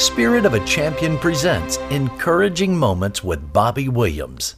Spirit of a Champion presents Encouraging Moments with Bobby Williams.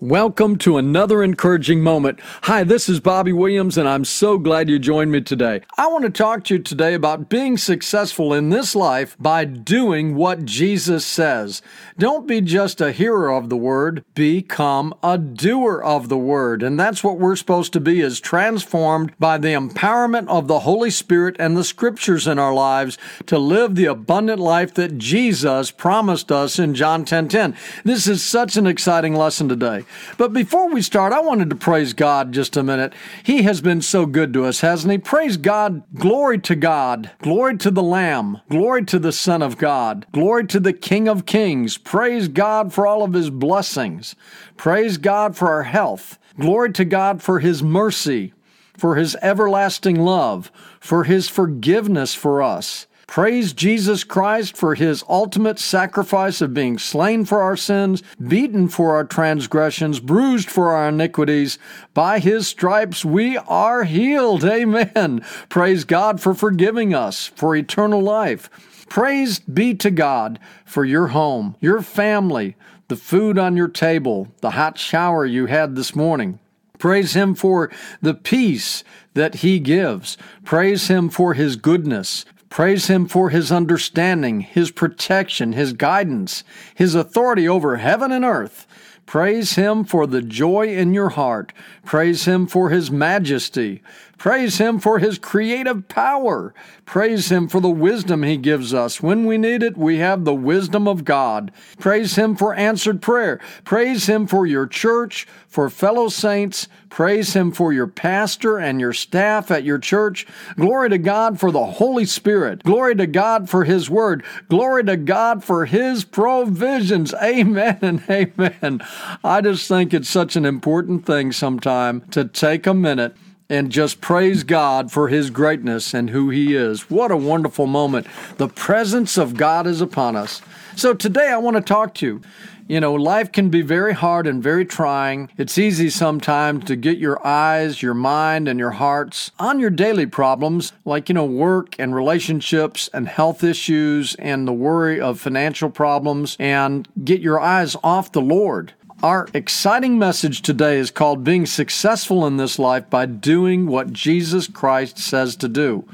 Welcome to another encouraging moment. Hi, this is Bobby Williams, and I'm so glad you joined me today. I want to talk to you today about being successful in this life by doing what Jesus says. Don't be just a hearer of the word, become a doer of the word. And that's what we're supposed to be is transformed by the empowerment of the Holy Spirit and the scriptures in our lives to live the abundant life that Jesus promised us in John 10:10. 10, 10. This is such an exciting lesson today. But before we start, I wanted to praise God just a minute. He has been so good to us, hasn't He? Praise God. Glory to God. Glory to the Lamb. Glory to the Son of God. Glory to the King of Kings. Praise God for all of His blessings. Praise God for our health. Glory to God for His mercy, for His everlasting love, for His forgiveness for us. Praise Jesus Christ for his ultimate sacrifice of being slain for our sins, beaten for our transgressions, bruised for our iniquities. By his stripes we are healed. Amen. Praise God for forgiving us, for eternal life. Praise be to God for your home, your family, the food on your table, the hot shower you had this morning. Praise Him for the peace that He gives. Praise Him for His goodness, Praise Him for His understanding, His protection, His guidance, His authority over heaven and earth. Praise Him for the joy in your heart. Praise Him for His majesty. Praise Him for His creative power. Praise Him for the wisdom He gives us. When we need it, we have the wisdom of God. Praise Him for answered prayer. Praise Him for your church, for fellow saints. Praise Him for your pastor and your staff at your church. Glory to God for the Holy Spirit. Glory to God for His Word. Glory to God for His provisions. Amen and amen. I just think it's such an important thing sometime to take a minute and just praise God for His greatness and who He is. What a wonderful moment. The presence of God is upon us. So today I want to talk to you. You know, life can be very hard and very trying. It's easy sometimes to get your eyes, your mind, and your hearts on your daily problems, like, you know, work and relationships and health issues and the worry of financial problems, and get your eyes off the Lord. Our exciting message today is called Being Successful in This Life by Doing What Jesus Christ Says to Do.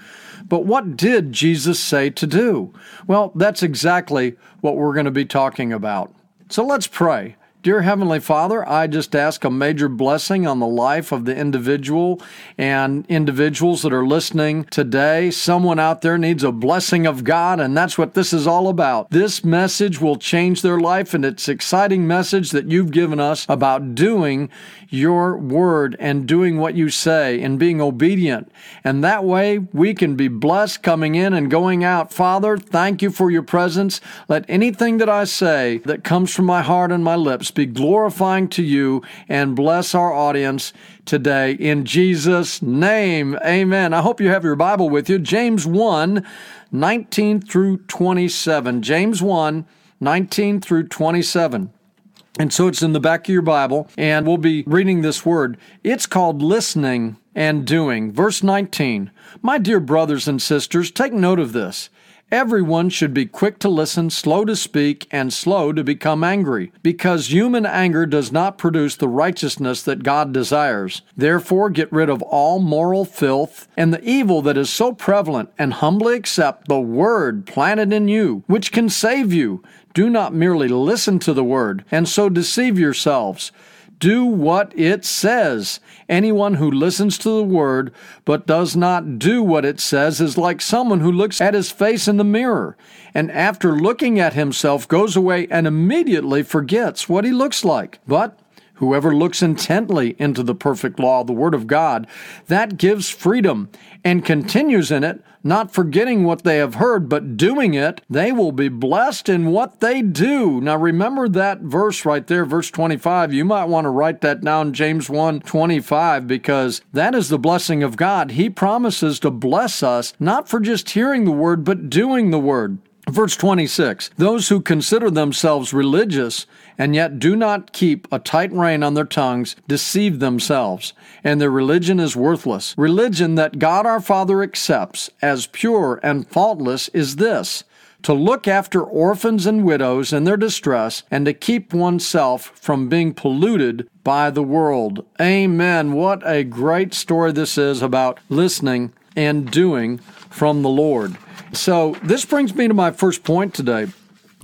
But what did Jesus say to do? Well, that's exactly what we're going to be talking about. So let's pray. Dear Heavenly Father, I just ask a major blessing on the life of the individual and individuals that are listening today. Someone out there needs a blessing of God, and that's what this is all about. This message will change their life, and it's exciting message that you've given us about doing your word and doing what you say and being obedient. And that way we can be blessed coming in and going out. Father, thank you for your presence. Let anything that I say that comes from my heart and my lips be glorifying to you and bless our audience today in Jesus' name. Amen. I hope you have your Bible with you. James 1 19 through 27. James 1 19 through 27. And so it's in the back of your Bible, and we'll be reading this word. It's called listening and doing. Verse 19. My dear brothers and sisters, take note of this. Everyone should be quick to listen, slow to speak, and slow to become angry, because human anger does not produce the righteousness that God desires. Therefore, get rid of all moral filth and the evil that is so prevalent, and humbly accept the word planted in you, which can save you. Do not merely listen to the word and so deceive yourselves. Do what it says. Anyone who listens to the word but does not do what it says is like someone who looks at his face in the mirror and after looking at himself goes away and immediately forgets what he looks like. But Whoever looks intently into the perfect law, the Word of God, that gives freedom and continues in it, not forgetting what they have heard, but doing it, they will be blessed in what they do. Now remember that verse right there, verse 25. You might want to write that down, James 1 25, because that is the blessing of God. He promises to bless us, not for just hearing the Word, but doing the Word. Verse 26 Those who consider themselves religious and yet do not keep a tight rein on their tongues deceive themselves, and their religion is worthless. Religion that God our Father accepts as pure and faultless is this to look after orphans and widows in their distress, and to keep oneself from being polluted by the world. Amen. What a great story this is about listening and doing from the Lord. So, this brings me to my first point today.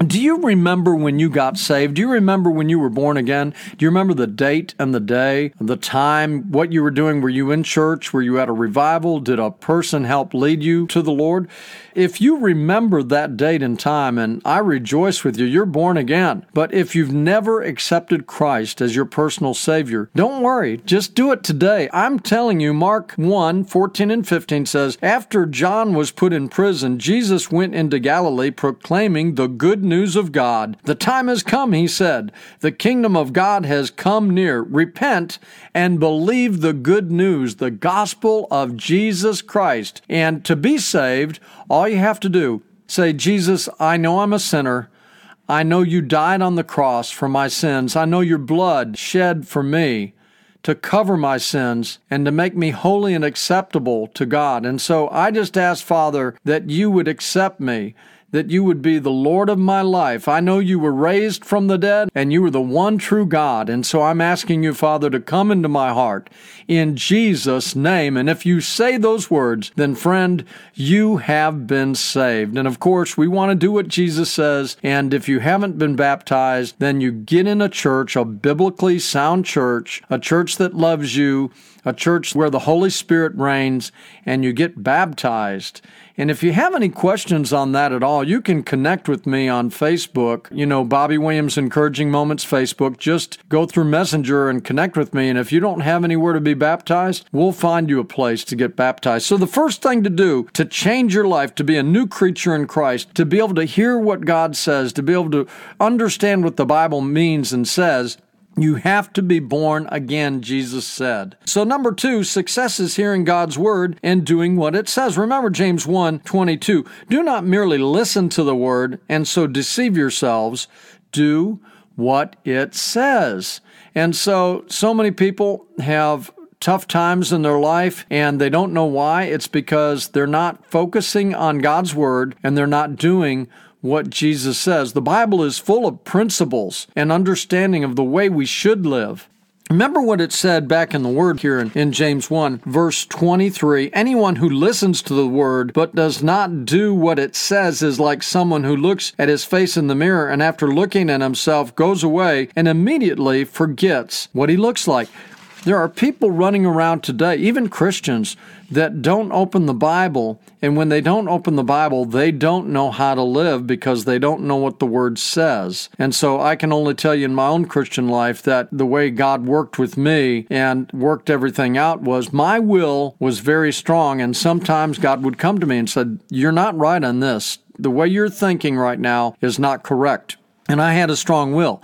Do you remember when you got saved? Do you remember when you were born again? Do you remember the date and the day, the time, what you were doing? Were you in church? Were you at a revival? Did a person help lead you to the Lord? If you remember that date and time, and I rejoice with you, you're born again. But if you've never accepted Christ as your personal Savior, don't worry, just do it today. I'm telling you, Mark 1 14 and 15 says, After John was put in prison, Jesus went into Galilee proclaiming the good news of God. The time has come, he said. The kingdom of God has come near. Repent and believe the good news, the gospel of Jesus Christ. And to be saved, all you have to do, say, Jesus, I know I'm a sinner. I know you died on the cross for my sins. I know your blood shed for me to cover my sins and to make me holy and acceptable to God. And so I just ask, Father, that you would accept me that you would be the Lord of my life. I know you were raised from the dead and you are the one true God. And so I'm asking you, Father, to come into my heart in Jesus' name. And if you say those words, then friend, you have been saved. And of course, we want to do what Jesus says. And if you haven't been baptized, then you get in a church, a biblically sound church, a church that loves you, a church where the Holy Spirit reigns, and you get baptized. And if you have any questions on that at all, you can connect with me on Facebook. You know, Bobby Williams Encouraging Moments Facebook. Just go through Messenger and connect with me. And if you don't have anywhere to be baptized, we'll find you a place to get baptized. So the first thing to do to change your life, to be a new creature in Christ, to be able to hear what God says, to be able to understand what the Bible means and says, you have to be born again, Jesus said. So, number two, success is hearing God's word and doing what it says. Remember James 1 22. Do not merely listen to the word and so deceive yourselves. Do what it says. And so, so many people have tough times in their life and they don't know why. It's because they're not focusing on God's word and they're not doing what Jesus says. The Bible is full of principles and understanding of the way we should live. Remember what it said back in the Word here in, in, James 1, verse 23 Anyone who listens to the Word but does not do what it says is like someone who looks at his face in the mirror and after looking at himself goes away and immediately forgets what he looks like. There are people running around today, even Christians, that don't open the Bible. And when they don't open the Bible, they don't know how to live because they don't know what the Word says. And so I can only tell you in my own Christian life that the way God worked with me and worked everything out was my will was very strong. And sometimes God would come to me and said, You're not right on this. The way you're thinking right now is not correct. And I had a strong will.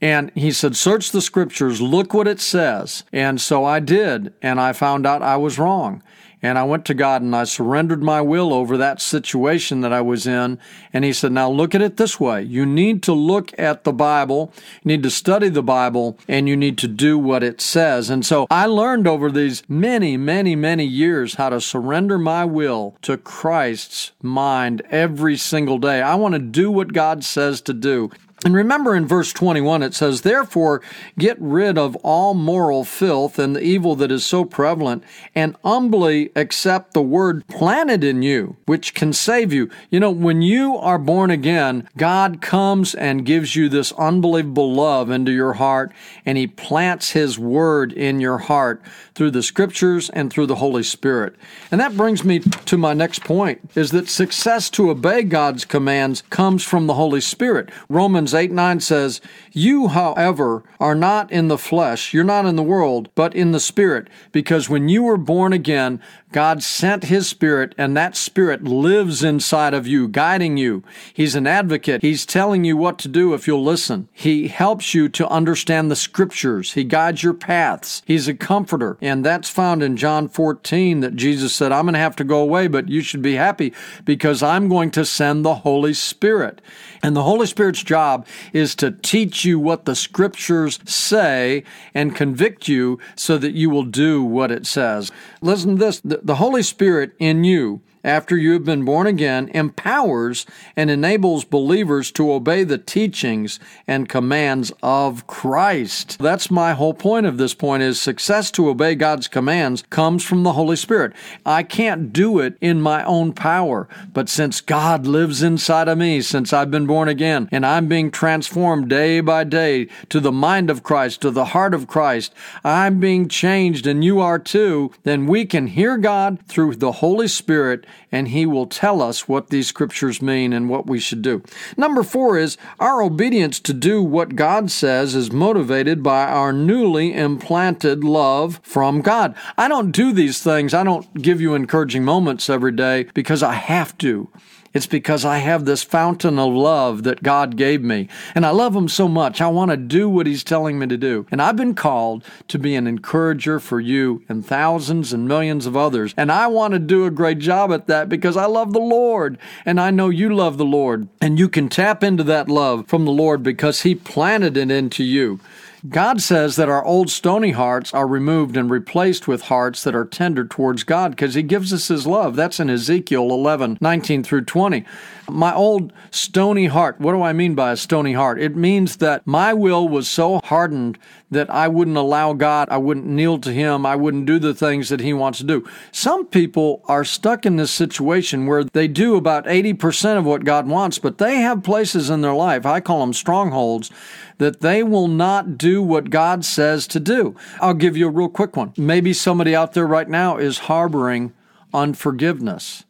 And he said, Search the scriptures, look what it says. And so I did, and I found out I was wrong. And I went to God and I surrendered my will over that situation that I was in. And He said, Now look at it this way. You need to look at the Bible, you need to study the Bible, and you need to do what it says. And so I learned over these many, many, many years how to surrender my will to Christ's mind every single day. I want to do what God says to do. And remember in verse 21, it says, Therefore, get rid of all moral filth and the evil that is so prevalent, and humbly accept the word planted in you, which can save you. You know, when you are born again, God comes and gives you this unbelievable love into your heart, and He plants His word in your heart through the scriptures and through the Holy Spirit. And that brings me to my next point, is that success to obey God's commands comes from the Holy Spirit. Romans 8 9 says, You, however, are not in the flesh, you're not in the world, but in the Spirit, because when you were born again, God sent His Spirit, and that Spirit lives inside of you, guiding you. He's an advocate. He's telling you what to do if you'll listen. He helps you to understand the Scriptures. He guides your paths. He's a comforter. And that's found in John 14 that Jesus said, I'm going to have to go away, but you should be happy because I'm going to send the Holy Spirit. And the Holy Spirit's job is to teach you what the Scriptures say and convict you so that you will do what it says. Listen to this the Holy Spirit in you after you have been born again empowers and enables believers to obey the teachings and commands of Christ. That's my whole point of this point is success to obey God's commands comes from the Holy Spirit. I can't do it in my own power, but since God lives inside of me, since I've been born again and I'm being transformed day by day to the mind of Christ, to the heart of Christ, I'm being changed and you are too, then we can hear God through the Holy Spirit and He will tell us what these scriptures mean and what we should do. Number four is our obedience to do what God says is motivated by our newly implanted love from God. I don't do these things, I don't give you encouraging moments every day because I have to. It's because I have this fountain of love that God gave me. And I love Him so much. I want to do what He's telling me to do. And I've been called to be an encourager for you and thousands and millions of others. And I want to do a great job at that because I love the Lord. And I know you love the Lord. And you can tap into that love from the Lord because He planted it into you. God says that our old stony hearts are removed and replaced with hearts that are tender towards God because He gives us His love. That's in Ezekiel 11, 19 through 20. My old stony heart, what do I mean by a stony heart? It means that my will was so hardened that I wouldn't allow God, I wouldn't kneel to Him, I wouldn't do the things that He wants to do. Some people are stuck in this situation where they do about 80% of what God wants, but they have places in their life, I call them strongholds, that they will not do what God says to do. I'll give you a real quick one. Maybe somebody out there right now is harboring unforgiveness.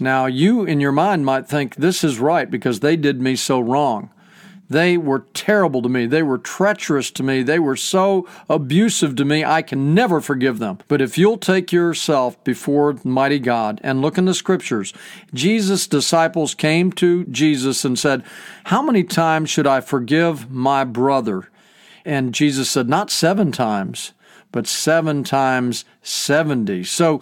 Now, you in your mind might think this is right because they did me so wrong. They were terrible to me. They were treacherous to me. They were so abusive to me. I can never forgive them. But if you'll take yourself before mighty God and look in the scriptures, Jesus' disciples came to Jesus and said, How many times should I forgive my brother? And Jesus said, Not seven times, but seven times 70. So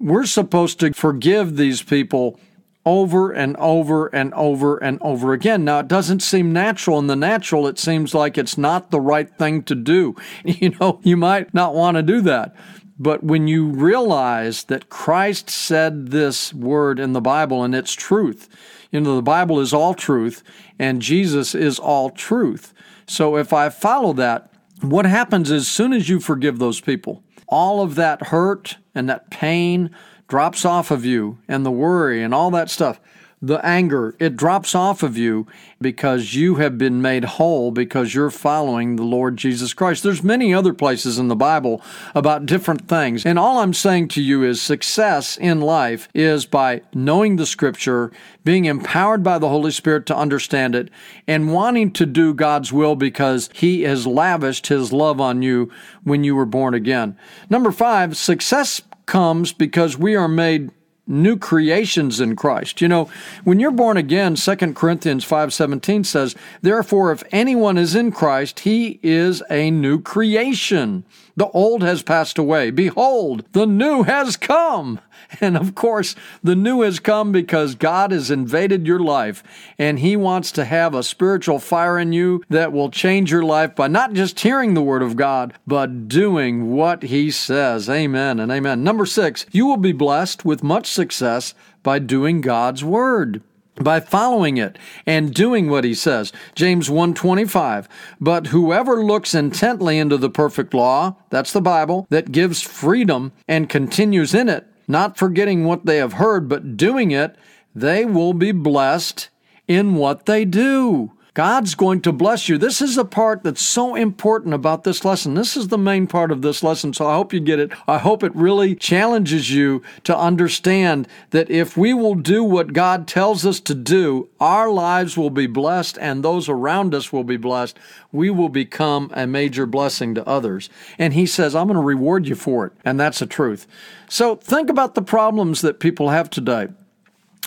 we're supposed to forgive these people over and over and over and over again. Now, it doesn't seem natural. In the natural, it seems like it's not the right thing to do. You know, you might not want to do that. But when you realize that Christ said this word in the Bible and it's truth, you know, the Bible is all truth and Jesus is all truth. So if I follow that, what happens is, as soon as you forgive those people, all of that hurt and that pain, drops off of you and the worry and all that stuff the anger it drops off of you because you have been made whole because you're following the Lord Jesus Christ. There's many other places in the Bible about different things. And all I'm saying to you is success in life is by knowing the scripture, being empowered by the Holy Spirit to understand it, and wanting to do God's will because he has lavished his love on you when you were born again. Number 5, success comes because we are made new creations in Christ. You know, when you're born again, 2 Corinthians 5:17 says, "Therefore if anyone is in Christ, he is a new creation. The old has passed away; behold, the new has come." And of course, the new has come because God has invaded your life and He wants to have a spiritual fire in you that will change your life by not just hearing the Word of God, but doing what He says. Amen and amen. Number six, you will be blessed with much success by doing God's Word by following it and doing what he says james 1.25 but whoever looks intently into the perfect law that's the bible that gives freedom and continues in it not forgetting what they have heard, but doing it, they will be blessed in what they do. God's going to bless you. This is the part that's so important about this lesson. This is the main part of this lesson, so I hope you get it. I hope it really challenges you to understand that if we will do what God tells us to do, our lives will be blessed and those around us will be blessed. We will become a major blessing to others. And He says, I'm going to reward you for it. And that's the truth. So think about the problems that people have today.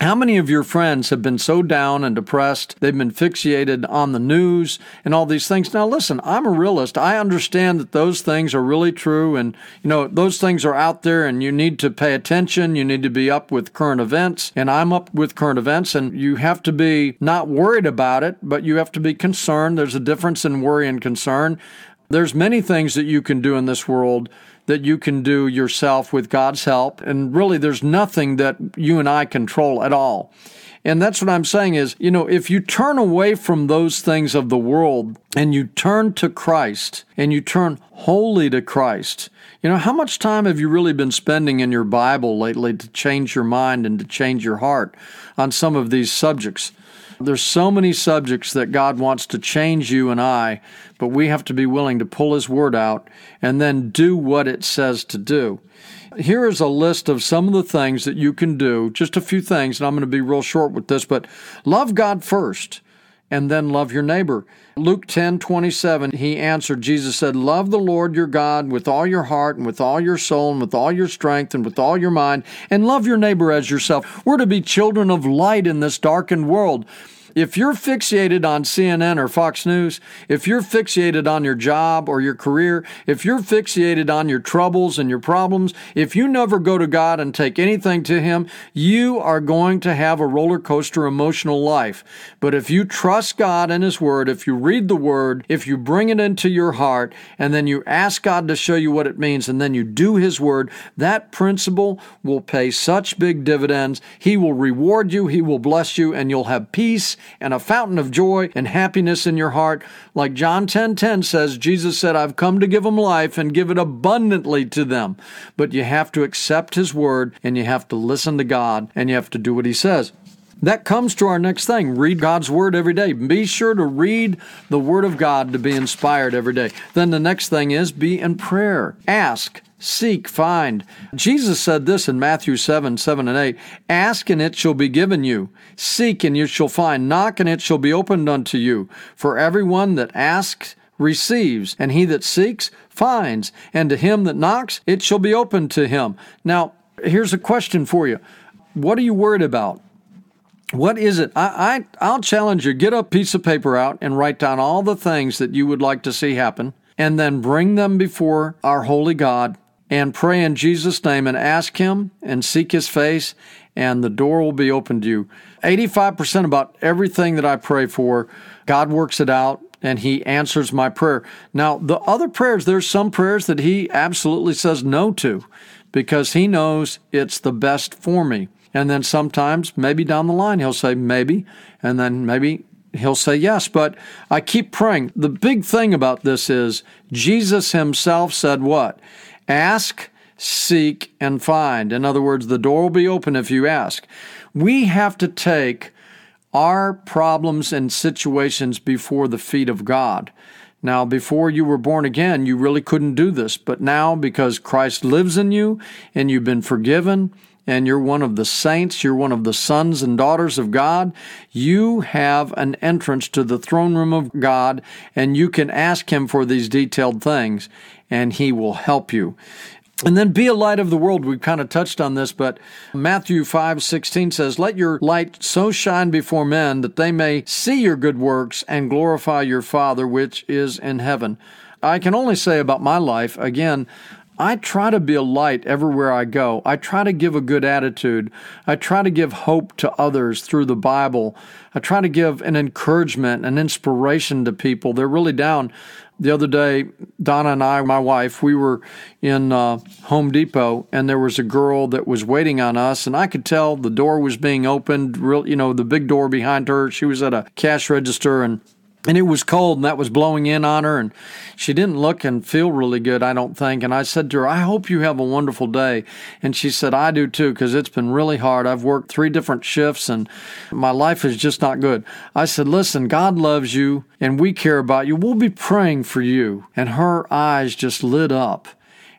How many of your friends have been so down and depressed? They've been fixated on the news and all these things. Now, listen, I'm a realist. I understand that those things are really true and, you know, those things are out there and you need to pay attention. You need to be up with current events. And I'm up with current events and you have to be not worried about it, but you have to be concerned. There's a difference in worry and concern. There's many things that you can do in this world that you can do yourself with God's help. And really, there's nothing that you and I control at all. And that's what I'm saying is, you know, if you turn away from those things of the world and you turn to Christ and you turn wholly to Christ, you know, how much time have you really been spending in your Bible lately to change your mind and to change your heart on some of these subjects? There's so many subjects that God wants to change you and I, but we have to be willing to pull His Word out and then do what it says to do. Here is a list of some of the things that you can do, just a few things, and I'm going to be real short with this, but love God first and then love your neighbor. Luke 10 27, he answered, Jesus said, Love the Lord your God with all your heart and with all your soul and with all your strength and with all your mind, and love your neighbor as yourself. We're to be children of light in this darkened world. If you're fixated on CNN or Fox News, if you're fixated on your job or your career, if you're fixated on your troubles and your problems, if you never go to God and take anything to Him, you are going to have a roller coaster emotional life. But if you trust God and His Word, if you read the Word, if you bring it into your heart, and then you ask God to show you what it means, and then you do His Word, that principle will pay such big dividends. He will reward you, He will bless you, and you'll have peace and a fountain of joy and happiness in your heart. Like John 10:10 10, 10 says, Jesus said, "I've come to give them life and give it abundantly to them." But you have to accept his word and you have to listen to God and you have to do what he says. That comes to our next thing. Read God's Word every day. Be sure to read the Word of God to be inspired every day. Then the next thing is be in prayer. Ask, Seek, find. Jesus said this in Matthew 7 7 and 8 Ask and it shall be given you. Seek and you shall find. Knock and it shall be opened unto you. For everyone that asks receives, and he that seeks finds, and to him that knocks it shall be opened to him. Now, here's a question for you What are you worried about? What is it? I, I, I'll challenge you get a piece of paper out and write down all the things that you would like to see happen, and then bring them before our holy God and pray in Jesus' name and ask Him and seek His face, and the door will be open to you. 85% about everything that I pray for, God works it out and He answers my prayer. Now, the other prayers, there's some prayers that He absolutely says no to because He knows it's the best for me. And then sometimes, maybe down the line, He'll say maybe, and then maybe he'll say yes. But I keep praying. The big thing about this is Jesus himself said what? Ask, seek, and find. In other words, the door will be open if you ask. We have to take our problems and situations before the feet of God. Now, before you were born again, you really couldn't do this. But now, because Christ lives in you and you've been forgiven, and you're one of the saints, you're one of the sons and daughters of God, you have an entrance to the throne room of God, and you can ask Him for these detailed things, and He will help you. And then be a light of the world. We've kind of touched on this, but Matthew 5 16 says, Let your light so shine before men that they may see your good works and glorify your Father which is in heaven. I can only say about my life, again, I try to be a light everywhere I go. I try to give a good attitude. I try to give hope to others through the Bible. I try to give an encouragement, an inspiration to people. They're really down. The other day, Donna and I, my wife, we were in uh, Home Depot, and there was a girl that was waiting on us, and I could tell the door was being opened. Real, you know, the big door behind her. She was at a cash register, and and it was cold and that was blowing in on her and she didn't look and feel really good i don't think. And i said to her i hope you have a wonderful day. And she said i do too because it's been really hard. I've worked three different shifts and my life is just not good. I said listen god loves you and we care about you. We'll be praying for you. And her eyes just lit up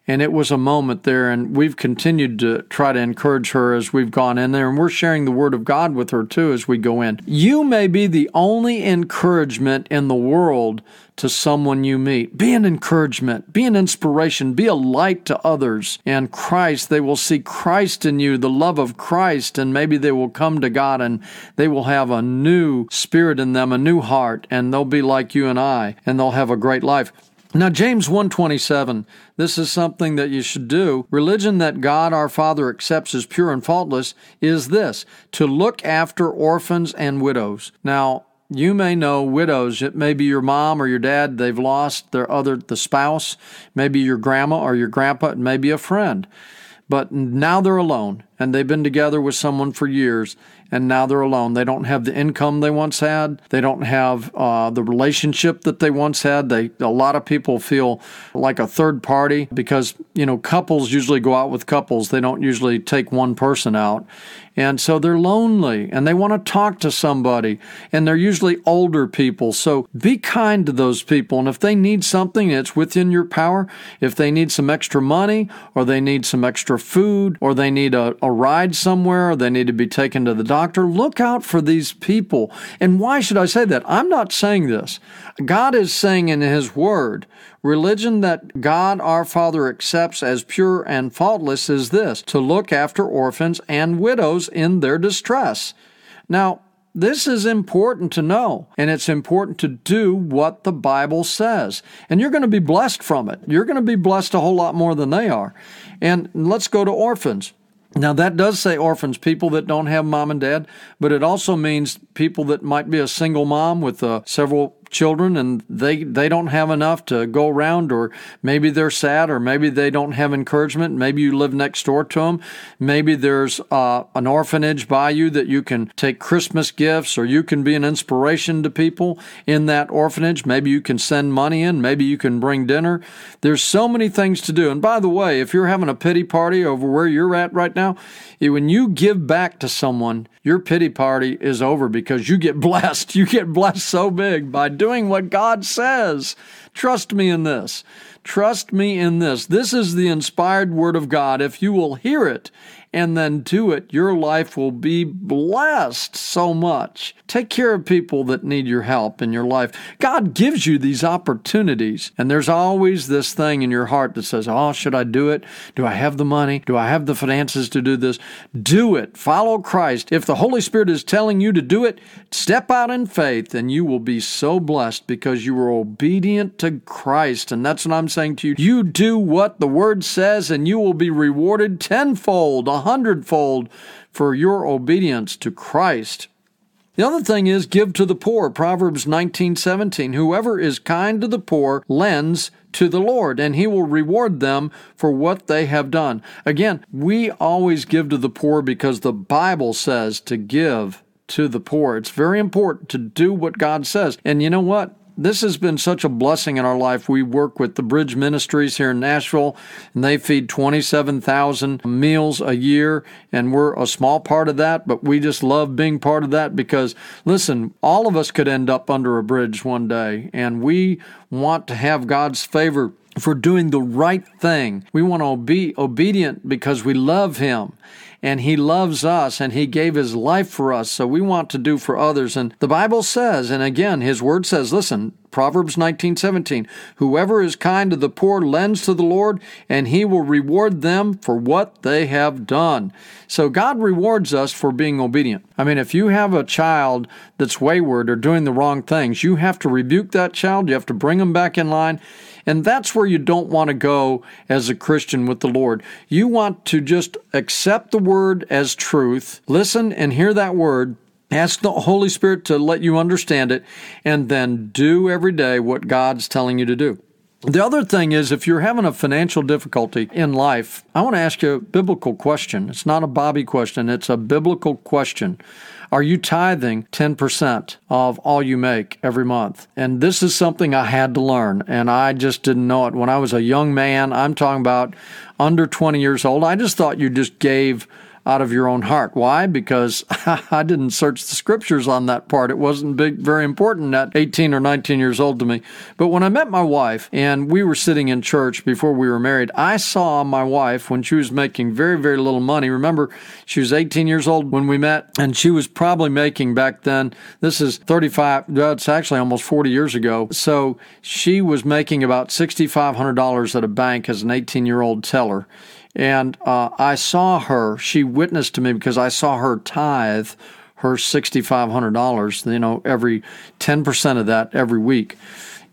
and it was a moment there, and we've continued to try to encourage her as we've gone in there, and we're sharing the Word of God with her too as we go in. You may be the only encouragement in the world to someone you meet. Be an encouragement, be an inspiration, be a light to others. And Christ, they will see Christ in you, the love of Christ, and maybe they will come to God and they will have a new spirit in them, a new heart, and they'll be like you and I, and they'll have a great life. Now James 127, this is something that you should do. Religion that God our Father accepts as pure and faultless is this, to look after orphans and widows. Now, you may know widows. It may be your mom or your dad. They've lost their other, the spouse, maybe your grandma or your grandpa, it may be a friend. But now they're alone and they've been together with someone for years and now they're alone. They don't have the income they once had. They don't have uh, the relationship that they once had. They a lot of people feel like a third party because you know couples usually go out with couples. They don't usually take one person out, and so they're lonely and they want to talk to somebody. And they're usually older people. So be kind to those people. And if they need something, it's within your power. If they need some extra money or they need some extra food or they need a, a ride somewhere or they need to be taken to the doctor, look out for these people. And why should I say that? I'm not saying this. God is saying in His Word, religion that God our Father accepts as pure and faultless is this to look after orphans and widows in their distress. Now, this is important to know, and it's important to do what the Bible says. And you're going to be blessed from it. You're going to be blessed a whole lot more than they are. And let's go to orphans. Now, that does say orphans, people that don't have mom and dad, but it also means people that might be a single mom with uh, several children and they they don't have enough to go around or maybe they're sad or maybe they don't have encouragement. Maybe you live next door to them maybe there's uh, an orphanage by you that you can take christmas gifts or you can be an inspiration to people in that orphanage. Maybe you can send money in. Maybe you can bring dinner. There's so many things to do. And by the way if you're having a pity party over where you're at right now when you give back to someone your pity party is over because you get blessed. You get blessed so big by doing doing what God says. Trust me in this. Trust me in this. This is the inspired word of God. If you will hear it and then do it, your life will be blessed so much. Take care of people that need your help in your life. God gives you these opportunities, and there's always this thing in your heart that says, Oh, should I do it? Do I have the money? Do I have the finances to do this? Do it. Follow Christ. If the Holy Spirit is telling you to do it, step out in faith, and you will be so blessed because you were obedient to Christ. And that's what I'm saying to you. You do what the Word says, and you will be rewarded tenfold, a hundredfold for your obedience to Christ. The other thing is give to the poor. Proverbs 19:17. Whoever is kind to the poor lends to the Lord, and he will reward them for what they have done. Again, we always give to the poor because the Bible says to give to the poor. It's very important to do what God says. And you know what? This has been such a blessing in our life. We work with the Bridge Ministries here in Nashville, and they feed 27,000 meals a year, and we're a small part of that, but we just love being part of that because, listen, all of us could end up under a bridge one day, and we want to have God's favor for doing the right thing. We want to be obedient because we love Him and He loves us and He gave His life for us. So we want to do for others. And the Bible says, and again, His Word says, listen, Proverbs 19:17 Whoever is kind to the poor lends to the Lord and he will reward them for what they have done. So God rewards us for being obedient. I mean if you have a child that's wayward or doing the wrong things, you have to rebuke that child, you have to bring them back in line. And that's where you don't want to go as a Christian with the Lord. You want to just accept the word as truth, listen and hear that word, Ask the Holy Spirit to let you understand it, and then do every day what God's telling you to do. The other thing is, if you're having a financial difficulty in life, I want to ask you a biblical question. It's not a Bobby question, it's a biblical question. Are you tithing 10% of all you make every month? And this is something I had to learn, and I just didn't know it. When I was a young man, I'm talking about under 20 years old, I just thought you just gave out of your own heart. Why? Because I didn't search the scriptures on that part. It wasn't big, very important at 18 or 19 years old to me. But when I met my wife and we were sitting in church before we were married, I saw my wife when she was making very, very little money. Remember, she was 18 years old when we met, and she was probably making back then, this is 35, that's actually almost 40 years ago. So she was making about $6,500 at a bank as an 18 year old teller. And uh, I saw her, she witnessed to me because I saw her tithe her $6,500, you know, every 10% of that every week.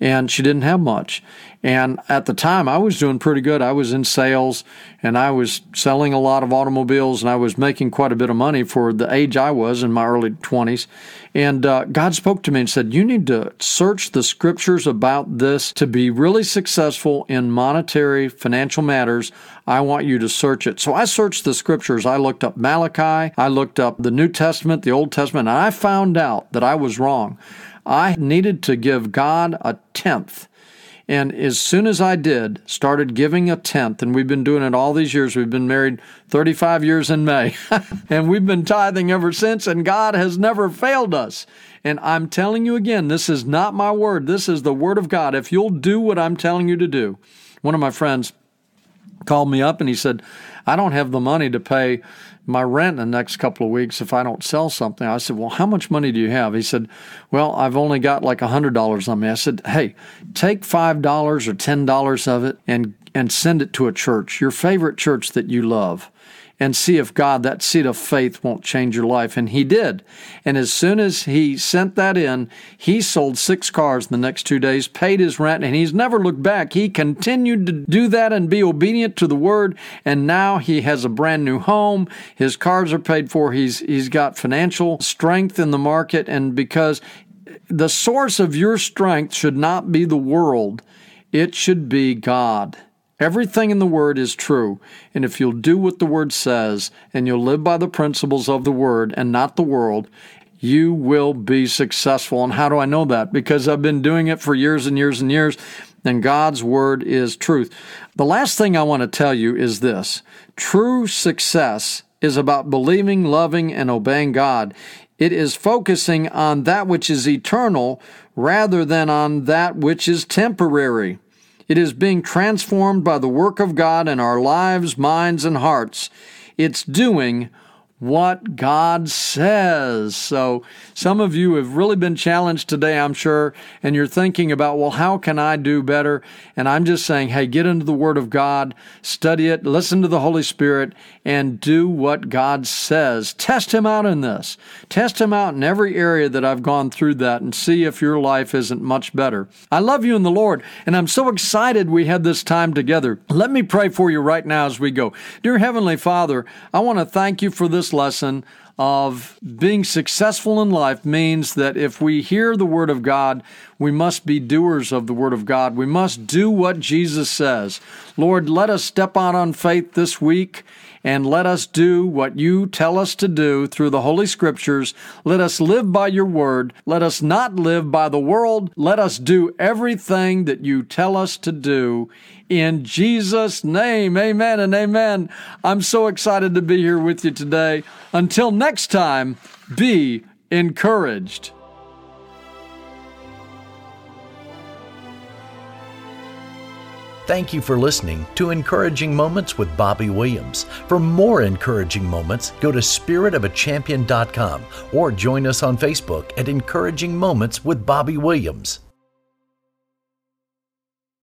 And she didn't have much. And at the time, I was doing pretty good. I was in sales and I was selling a lot of automobiles and I was making quite a bit of money for the age I was in my early 20s. And uh, God spoke to me and said, You need to search the scriptures about this to be really successful in monetary, financial matters. I want you to search it. So I searched the scriptures. I looked up Malachi, I looked up the New Testament, the Old Testament, and I found out that I was wrong. I needed to give God a tenth and as soon as I did, started giving a tenth, and we've been doing it all these years. We've been married 35 years in May, and we've been tithing ever since, and God has never failed us. And I'm telling you again, this is not my word. This is the word of God. If you'll do what I'm telling you to do, one of my friends called me up and he said, I don't have the money to pay my rent in the next couple of weeks if I don't sell something. I said, Well, how much money do you have? He said, Well, I've only got like a $100 on me. I said, Hey, take $5 or $10 of it and, and send it to a church, your favorite church that you love and see if God, that seed of faith, won't change your life. And he did. And as soon as he sent that in, he sold six cars in the next two days, paid his rent, and he's never looked back. He continued to do that and be obedient to the word. And now he has a brand new home. His cars are paid for. He's, he's got financial strength in the market. And because the source of your strength should not be the world, it should be God. Everything in the Word is true. And if you'll do what the Word says and you'll live by the principles of the Word and not the world, you will be successful. And how do I know that? Because I've been doing it for years and years and years, and God's Word is truth. The last thing I want to tell you is this true success is about believing, loving, and obeying God. It is focusing on that which is eternal rather than on that which is temporary. It is being transformed by the work of God in our lives, minds, and hearts. It's doing what God says. So, some of you have really been challenged today, I'm sure, and you're thinking about, well, how can I do better? And I'm just saying, hey, get into the Word of God, study it, listen to the Holy Spirit, and do what God says. Test Him out in this. Test Him out in every area that I've gone through that and see if your life isn't much better. I love you in the Lord, and I'm so excited we had this time together. Let me pray for you right now as we go. Dear Heavenly Father, I want to thank you for lesson of being successful in life means that if we hear the Word of God, we must be doers of the Word of God. We must do what Jesus says. Lord, let us step out on faith this week and let us do what you tell us to do through the Holy Scriptures. Let us live by your word. Let us not live by the world. Let us do everything that you tell us to do in Jesus' name. Amen and amen. I'm so excited to be here with you today. Until next time, be encouraged. Thank you for listening to Encouraging Moments with Bobby Williams. For more encouraging moments, go to spiritofachampion.com or join us on Facebook at Encouraging Moments with Bobby Williams.